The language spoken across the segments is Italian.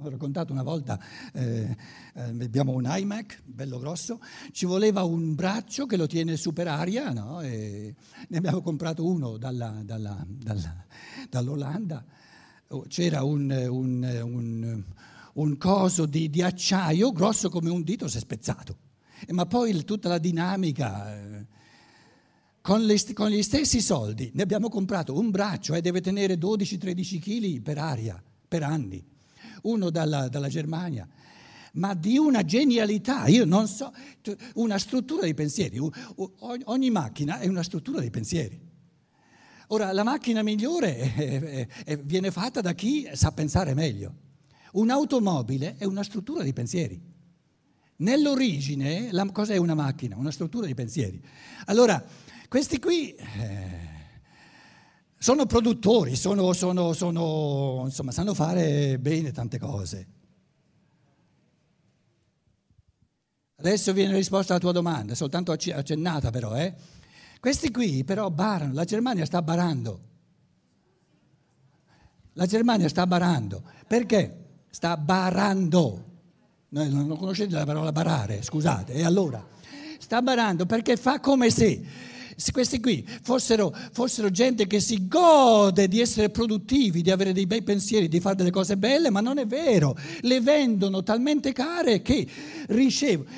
Ho raccontato una volta, eh, eh, abbiamo un iMac, bello grosso, ci voleva un braccio che lo tiene super aria, no? ne abbiamo comprato uno dalla, dalla, dalla, dall'Olanda, oh, c'era un, un, un, un coso di, di, acciaio grosso come un dito, si è spezzato. Ma poi tutta la dinamica... Eh, con, gli stessi soldi ne abbiamo comprato un braccio e eh, deve tenere 12-13 kg per aria, per anni uno dalla, dalla Germania, ma di una genialità, io non so, una struttura dei pensieri, ogni macchina è una struttura dei pensieri. Ora, la macchina migliore viene fatta da chi sa pensare meglio. Un'automobile è una struttura di pensieri. Nell'origine, la, cos'è una macchina? Una struttura di pensieri. Allora, questi qui... Eh, sono produttori, sono, sono, sono, insomma, sanno fare bene tante cose. Adesso viene risposta alla tua domanda, soltanto accennata però. Eh? Questi qui però barano, la Germania sta barando. La Germania sta barando. Perché? Sta barando. Noi non conoscete la parola barare, scusate. E allora? Sta barando perché fa come se se questi qui fossero, fossero, gente che si gode di essere produttivi, di avere dei bei pensieri, di fare delle cose belle, ma non è vero, le vendono talmente care che ricevono.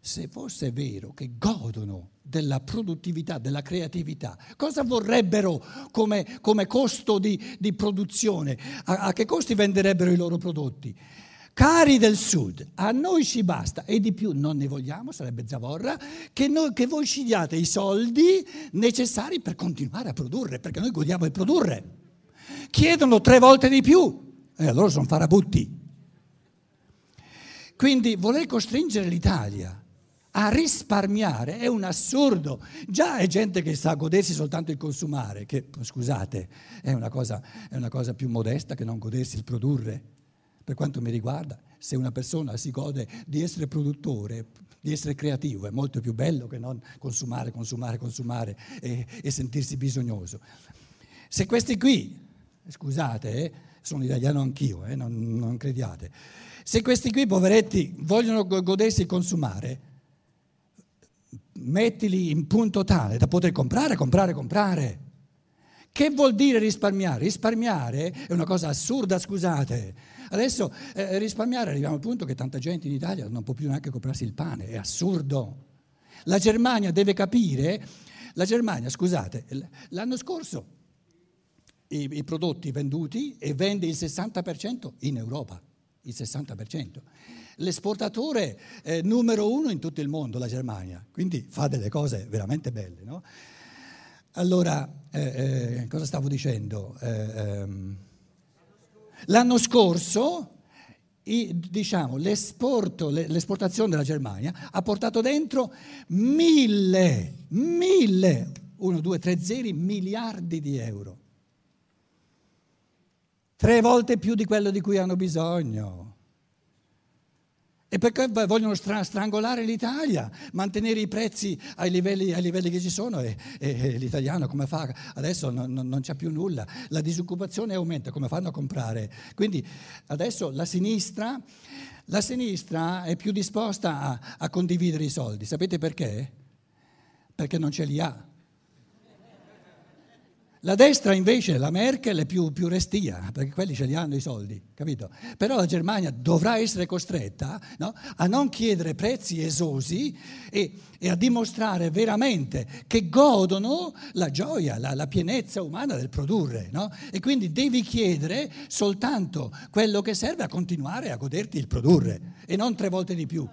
Se fosse vero che godono della produttività, della creatività, cosa vorrebbero come, come costo di, di produzione? A, a che costi venderebbero i loro prodotti? Cari del Sud, a noi ci basta e di più non ne vogliamo, sarebbe zavorra, che, noi, che voi ci diate i soldi necessari per continuare a produrre, perché noi godiamo di produrre. Chiedono tre volte di più e allora sono farabutti. Quindi voler costringere l'Italia a risparmiare è un assurdo. Già è gente che sa godersi soltanto il consumare, che scusate, è una cosa, è una cosa più modesta che non godersi il produrre. Per quanto mi riguarda, se una persona si gode di essere produttore, di essere creativo, è molto più bello che non consumare, consumare, consumare e, e sentirsi bisognoso. Se questi qui, scusate, eh, sono italiano anch'io, eh, non, non crediate, se questi qui, poveretti, vogliono godersi il consumare, mettili in punto tale da poter comprare, comprare, comprare. Che vuol dire risparmiare? Risparmiare è una cosa assurda, scusate. Adesso eh, risparmiare arriviamo al punto che tanta gente in Italia non può più neanche comprarsi il pane, è assurdo. La Germania deve capire, la Germania, scusate, l'anno scorso i, i prodotti venduti e vende il 60% in Europa, il 60%. L'esportatore numero uno in tutto il mondo, la Germania, quindi fa delle cose veramente belle. No? Allora, eh, eh, cosa stavo dicendo? Eh, ehm, L'anno scorso diciamo, l'esporto, l'esportazione della Germania ha portato dentro mille, mille, uno, due, tre zeri, miliardi di euro. Tre volte più di quello di cui hanno bisogno. E perché vogliono strangolare l'Italia, mantenere i prezzi ai livelli, ai livelli che ci sono e, e, l'italiano come fa? Adesso non, non, non, c'è più nulla, la disoccupazione aumenta, come fanno a comprare? Quindi adesso la sinistra, la sinistra è più disposta a, a condividere i soldi, sapete perché? Perché non ce li ha. La destra invece, la Merkel, è più, più, restia, perché quelli ce li hanno i soldi, capito? Però la Germania dovrà essere costretta no? a non chiedere prezzi esosi e, e, a dimostrare veramente che godono la gioia, la, la pienezza umana del produrre, no? E quindi devi chiedere soltanto quello che serve a continuare a goderti il produrre e non tre volte di più.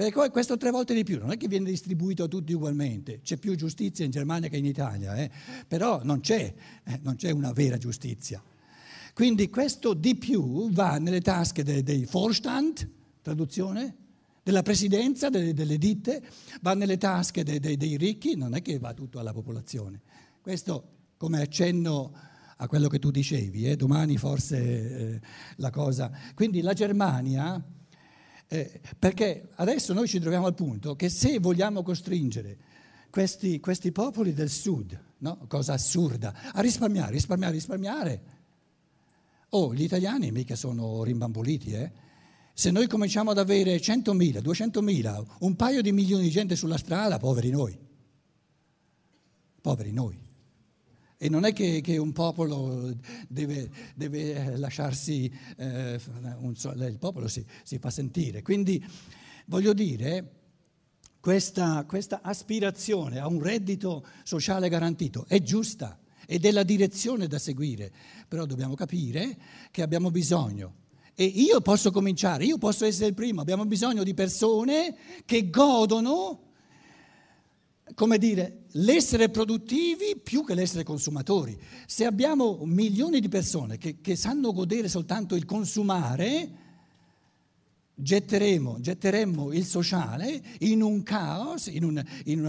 Perché questo tre volte di più non è che viene distribuito a tutti ugualmente, c'è più giustizia in Germania che in Italia, eh? però non c'è, eh, non c'è una vera giustizia. Quindi questo di più va nelle tasche dei, dei Vorstand, traduzione, della presidenza, delle, delle ditte, va nelle tasche dei, dei, dei, ricchi, non è che va tutto alla popolazione. Questo come accenno a quello che tu dicevi, eh? domani forse eh, la cosa... Quindi la Germania eh, perché adesso noi ci troviamo al punto che se vogliamo costringere questi, questi popoli del sud, no? cosa assurda, a risparmiare, risparmiare, risparmiare, Oh, gli italiani mica sono rimbamboliti, eh? Se noi cominciamo ad avere 100.000, 200.000, un paio di milioni di gente sulla strada, poveri noi. Poveri noi. E non è che, che un popolo deve, deve lasciarsi, eh, un, il popolo si, si, fa sentire. Quindi voglio dire, questa, questa aspirazione a un reddito sociale garantito è giusta ed è la direzione da seguire, però dobbiamo capire che abbiamo bisogno e io posso cominciare, io posso essere il primo, abbiamo bisogno di persone che godono come dire, l'essere produttivi più che l'essere consumatori. Se abbiamo milioni di persone che, che sanno godere soltanto il consumare, getteremo, getteremo, il sociale in un caos, in, un in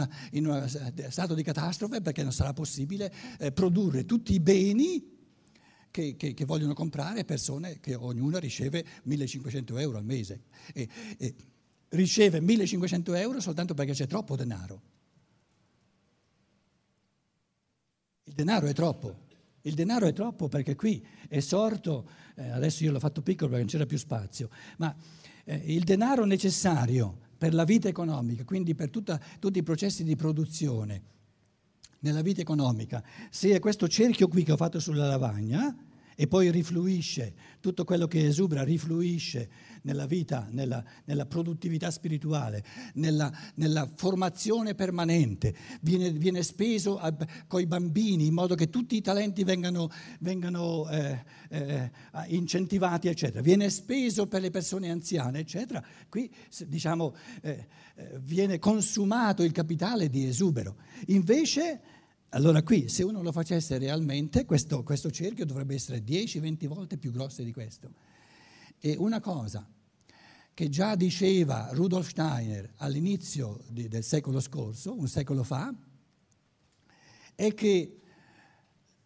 uno stato di catastrofe, perché non sarà possibile eh, produrre tutti i beni che, che, che, vogliono comprare persone che ognuna riceve 1500 euro al mese. E, e riceve 1500 euro soltanto perché c'è troppo denaro. Il denaro è troppo. Il denaro è troppo perché qui è sorto, eh, adesso io l'ho fatto piccolo perché non c'era più spazio, ma eh, il denaro necessario per la vita economica, quindi per tutta, tutti i processi di produzione nella vita economica, se è questo cerchio qui che ho fatto sulla lavagna, e poi rifluisce, tutto quello che esubra rifluisce nella vita, nella, nella produttività spirituale, nella, nella formazione permanente, viene, viene speso con i bambini in modo che tutti i talenti vengano, vengano eh, eh, incentivati, eccetera. Viene speso per le persone anziane, eccetera. Qui diciamo eh, eh, viene consumato il capitale di esubero. Invece allora qui, se uno lo facesse realmente, questo, questo cerchio dovrebbe essere 10-20 volte più grosso di questo. E una cosa che già diceva Rudolf Steiner all'inizio di, del secolo scorso, un secolo fa, è che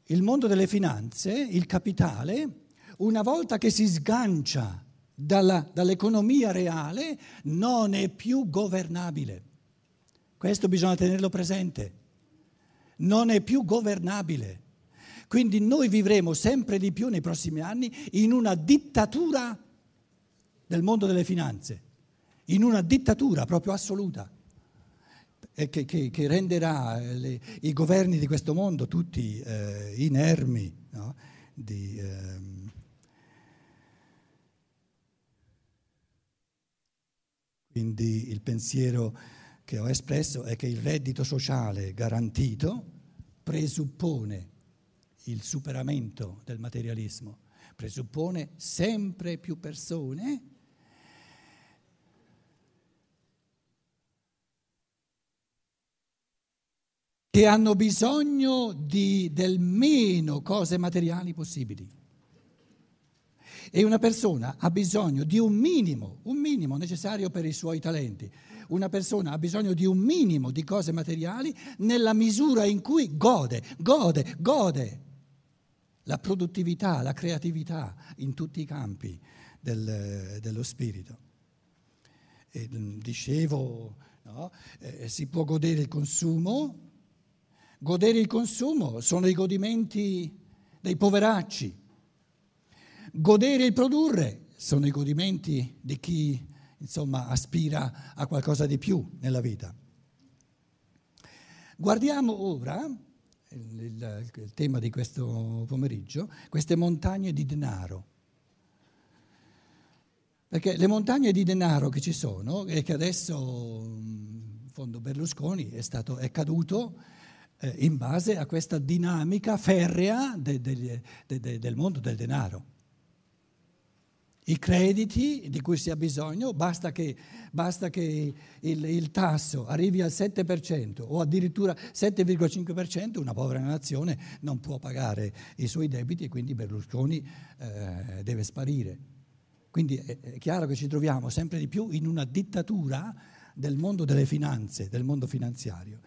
il mondo delle finanze, il capitale, una volta che si sgancia dalla, dall'economia reale, non è più governabile. Questo bisogna tenerlo presente non è più governabile. Quindi noi vivremo sempre di più nei prossimi anni in una dittatura del mondo delle finanze, in una dittatura proprio assoluta, che, che, che renderà eh, le, i governi di questo mondo tutti eh, inermi. No? Di, ehm, quindi il pensiero che ho espresso è che il reddito sociale garantito presuppone il superamento del materialismo, presuppone sempre più persone che hanno bisogno di, del meno cose materiali possibili. E una persona ha bisogno di un minimo, un minimo necessario per i suoi talenti una persona ha bisogno di un minimo di cose materiali nella misura in cui gode, gode, gode la produttività, la creatività in tutti i campi del, dello spirito. E, mm, dicevo, no? eh, si può godere il consumo, godere il consumo sono i godimenti dei poveracci, godere il produrre sono i godimenti di chi insomma, aspira a qualcosa di più nella vita. Guardiamo ora, il, il, il tema di questo pomeriggio, queste montagne di denaro. Perché le montagne di denaro che ci sono e che adesso in fondo Berlusconi è, stato, è caduto eh, in base a questa dinamica ferrea de, de, de, del mondo del denaro i crediti di cui si ha bisogno, basta che, basta che il, il, tasso arrivi al 7% o addirittura 7,5%, una povera nazione non può pagare i suoi debiti e quindi Berlusconi eh, deve sparire. Quindi è, chiaro che ci troviamo sempre di più in una dittatura del mondo delle finanze, del mondo finanziario.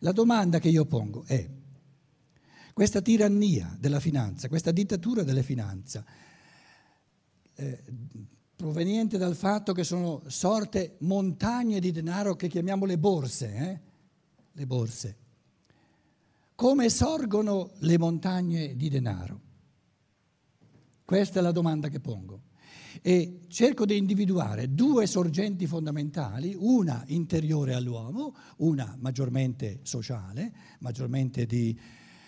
La domanda che io pongo è, questa tirannia della finanza, questa dittatura delle finanze, eh, proveniente dal fatto che sono sorte montagne di denaro che chiamiamo le borse. Eh? Le borse. Come sorgono le montagne di denaro? Questa è la domanda che pongo. E cerco di individuare due sorgenti fondamentali, una interiore all'uomo, una maggiormente sociale, maggiormente di,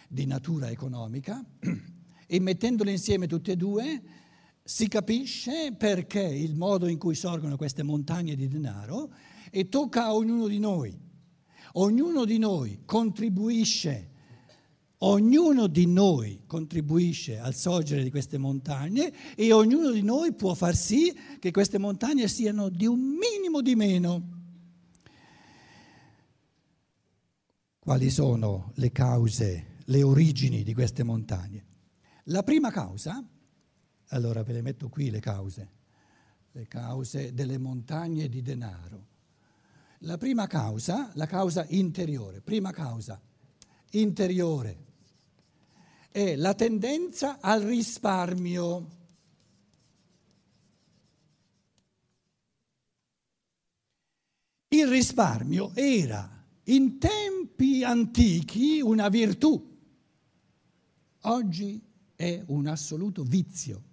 di natura economica, e mettendole insieme tutte e due si capisce perché il modo in cui sorgono queste montagne di denaro e tocca a ognuno di noi. Ognuno di noi contribuisce Ognuno di noi contribuisce al sorgere di queste montagne e ognuno di noi può far sì che queste montagne siano di un minimo di meno. Quali sono le cause, le origini di queste montagne? La prima causa, allora ve le metto qui le cause, le cause delle montagne di denaro. La prima causa, la causa interiore, prima causa interiore è la tendenza al risparmio. Il risparmio era in tempi antichi una virtù, oggi è un assoluto vizio.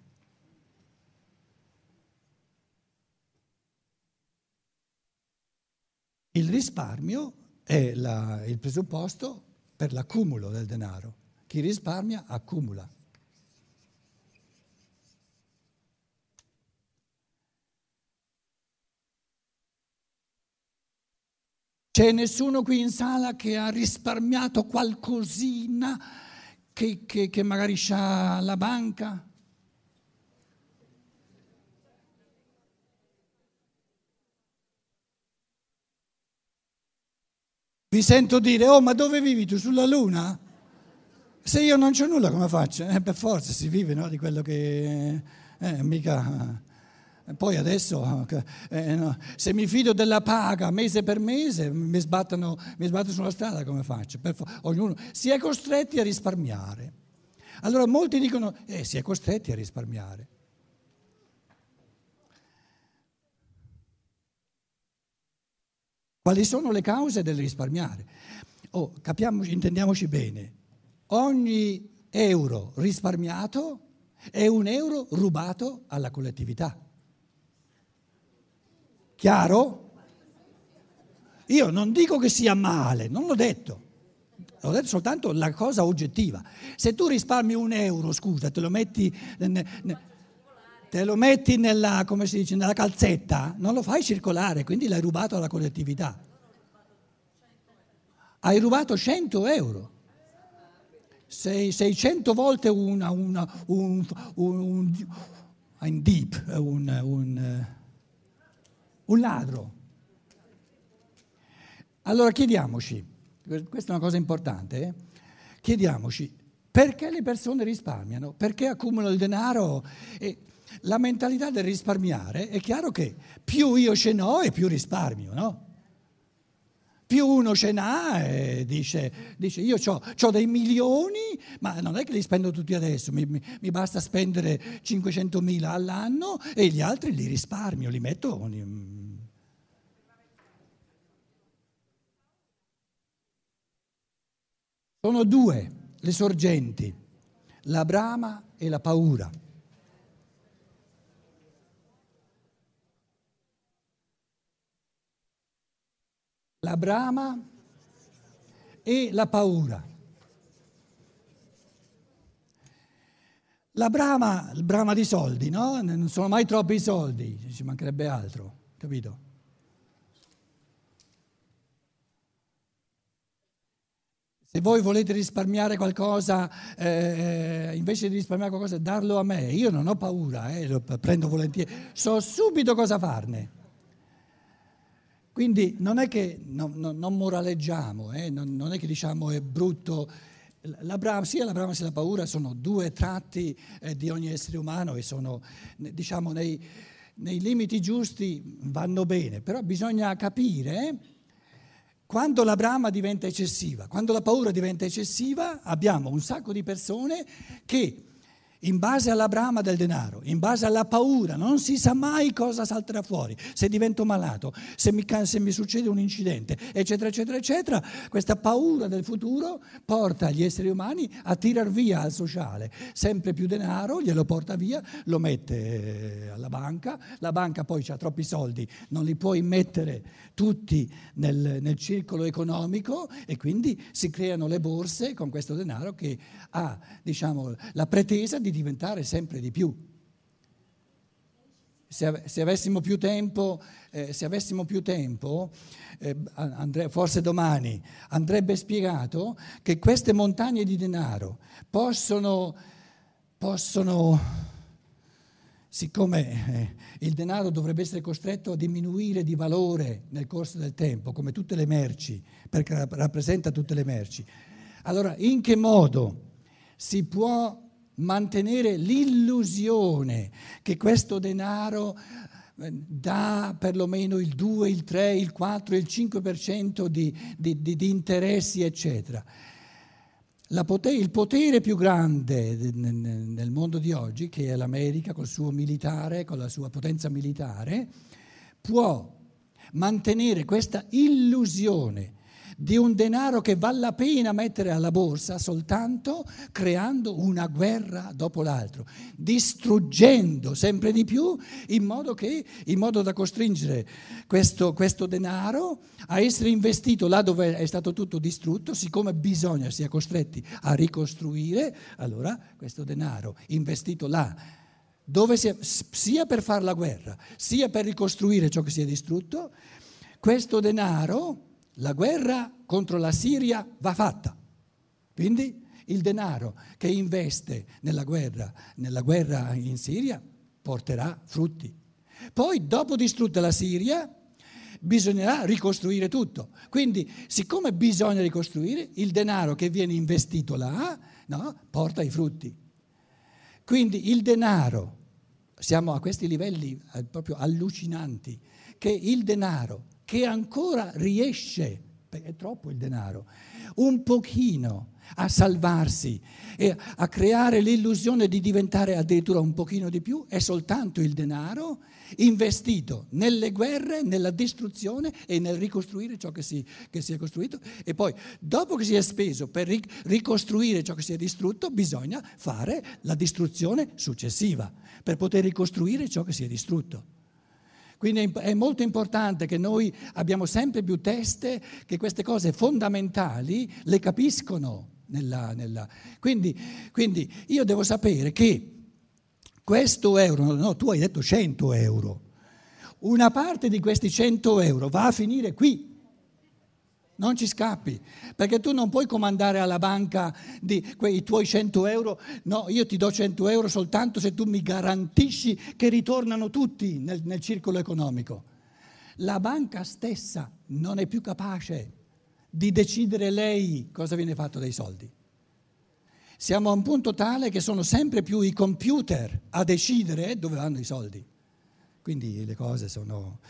Il risparmio è la, il presupposto per l'accumulo del denaro. Chi risparmia accumula. C'è nessuno qui in sala che ha risparmiato qualcosina che, che, che magari ha la banca? Vi sento dire, oh ma dove vivi tu? Sulla Luna? Se io non c'ho nulla, come faccio? Eh, per forza si vive no, di quello che... Eh, mica... Poi adesso, eh, no, se mi fido della paga mese per mese, mi sbattono, mi sbatto sulla strada, come faccio? For- ognuno si è costretti a risparmiare. Allora molti dicono, eh, si è costretti a risparmiare. Quali sono le cause del risparmiare? Oh, capiamoci, intendiamoci bene ogni euro risparmiato è un euro rubato alla collettività. Chiaro? Io non dico che sia male, non l'ho detto. Ho detto soltanto la cosa oggettiva. Se tu risparmi un euro, scusa, te lo metti, te lo metti nella, dice, nella calzetta, non lo fai circolare, quindi l'hai rubato alla collettività. Hai rubato 100 euro sei 600 volte una, una, un, un, un, deep, un, un ladro. Allora chiediamoci, questa è una cosa importante, eh? chiediamoci perché le persone risparmiano, perché accumulano il denaro. E la mentalità del risparmiare è chiaro che più io ce n'ho e più risparmio, no? più uno ce n'ha e dice, dice io ho dei milioni, ma non è che li spendo tutti adesso, mi, mi, basta spendere 500 mila all'anno e gli altri li risparmio, li metto... Sono due le sorgenti, la brama e la paura. La brama e la paura. La brama, il brama di soldi, no? Non sono mai troppi soldi, ci mancherebbe altro, capito? Se voi volete risparmiare qualcosa, eh, invece di risparmiare qualcosa, darlo a me. Io non ho paura, eh, lo prendo volentieri, so subito cosa farne. Quindi non è che no, no, non moraleggiamo, eh? non, non, è che diciamo è brutto. La brama, sia la brama sia la paura sono due tratti eh, di ogni essere umano e sono, diciamo, nei, nei limiti giusti vanno bene, però bisogna capire quando la brama diventa eccessiva, quando la paura diventa eccessiva, abbiamo un sacco di persone che in base alla brama del denaro, in base alla paura, non si sa mai cosa salterà fuori, se divento malato, se mi, se mi, succede un incidente, eccetera, eccetera, eccetera. Questa paura del futuro porta gli esseri umani a tirar via al sociale sempre più denaro, glielo porta via, lo mette eh, alla banca, la banca poi ha troppi soldi, non li può immettere tutti nel, nel circolo economico e quindi si creano le borse con questo denaro che ha diciamo, la pretesa di di diventare sempre di più. Se, se avessimo più tempo, eh, avessimo più tempo eh, andre, forse domani andrebbe spiegato che queste montagne di denaro possono, possono siccome eh, il denaro dovrebbe essere costretto a diminuire di valore nel corso del tempo, come tutte le merci, perché rappresenta tutte le merci, allora in che modo si può mantenere l'illusione che questo denaro eh, dà perlomeno il 2, il 3, il 4, il 5% di, di, di, di interessi, eccetera. Potere, il potere più grande nel mondo di oggi, che è l'America col suo militare, con la sua potenza militare, può mantenere questa illusione di un denaro che vale la pena mettere alla borsa soltanto creando una guerra dopo l'altro, distruggendo sempre di più in modo, che, in modo da costringere questo, questo denaro a essere investito là dove è stato tutto distrutto, siccome bisogna sia costretti a ricostruire, allora questo denaro investito là dove sia, sia per fare la guerra, sia per ricostruire ciò che si è distrutto, questo denaro la guerra contro la Siria va fatta. Quindi il denaro che investe nella guerra, nella guerra in Siria porterà frutti. Poi, dopo distrutta la Siria, bisognerà ricostruire tutto. Quindi, siccome bisogna ricostruire, il denaro che viene investito là no, porta i frutti. Quindi il denaro, siamo a questi livelli eh, proprio allucinanti, che il denaro che ancora riesce, perché è troppo il denaro, un pochino a salvarsi e a creare l'illusione di diventare addirittura un pochino di più, è soltanto il denaro investito nelle guerre, nella distruzione e nel ricostruire ciò che si, che si è costruito. E poi, dopo che si è speso per ricostruire ciò che si è distrutto, bisogna fare la distruzione successiva per poter ricostruire ciò che si è distrutto. Quindi è molto importante che noi abbiamo sempre più teste che queste cose fondamentali le capiscono. Nella, nella. Quindi, quindi, io devo sapere che questo euro, no, tu hai detto 100 euro, una parte di questi 100 euro va a finire qui non ci scappi, perché tu non puoi comandare alla banca di quei tuoi 100 euro, no, io ti do 100 euro soltanto se tu mi garantisci che ritornano tutti nel, nel circolo economico. La banca stessa non è più capace di decidere lei cosa viene fatto dei soldi. Siamo a un punto tale che sono sempre più i computer a decidere dove vanno i soldi. Quindi le cose sono...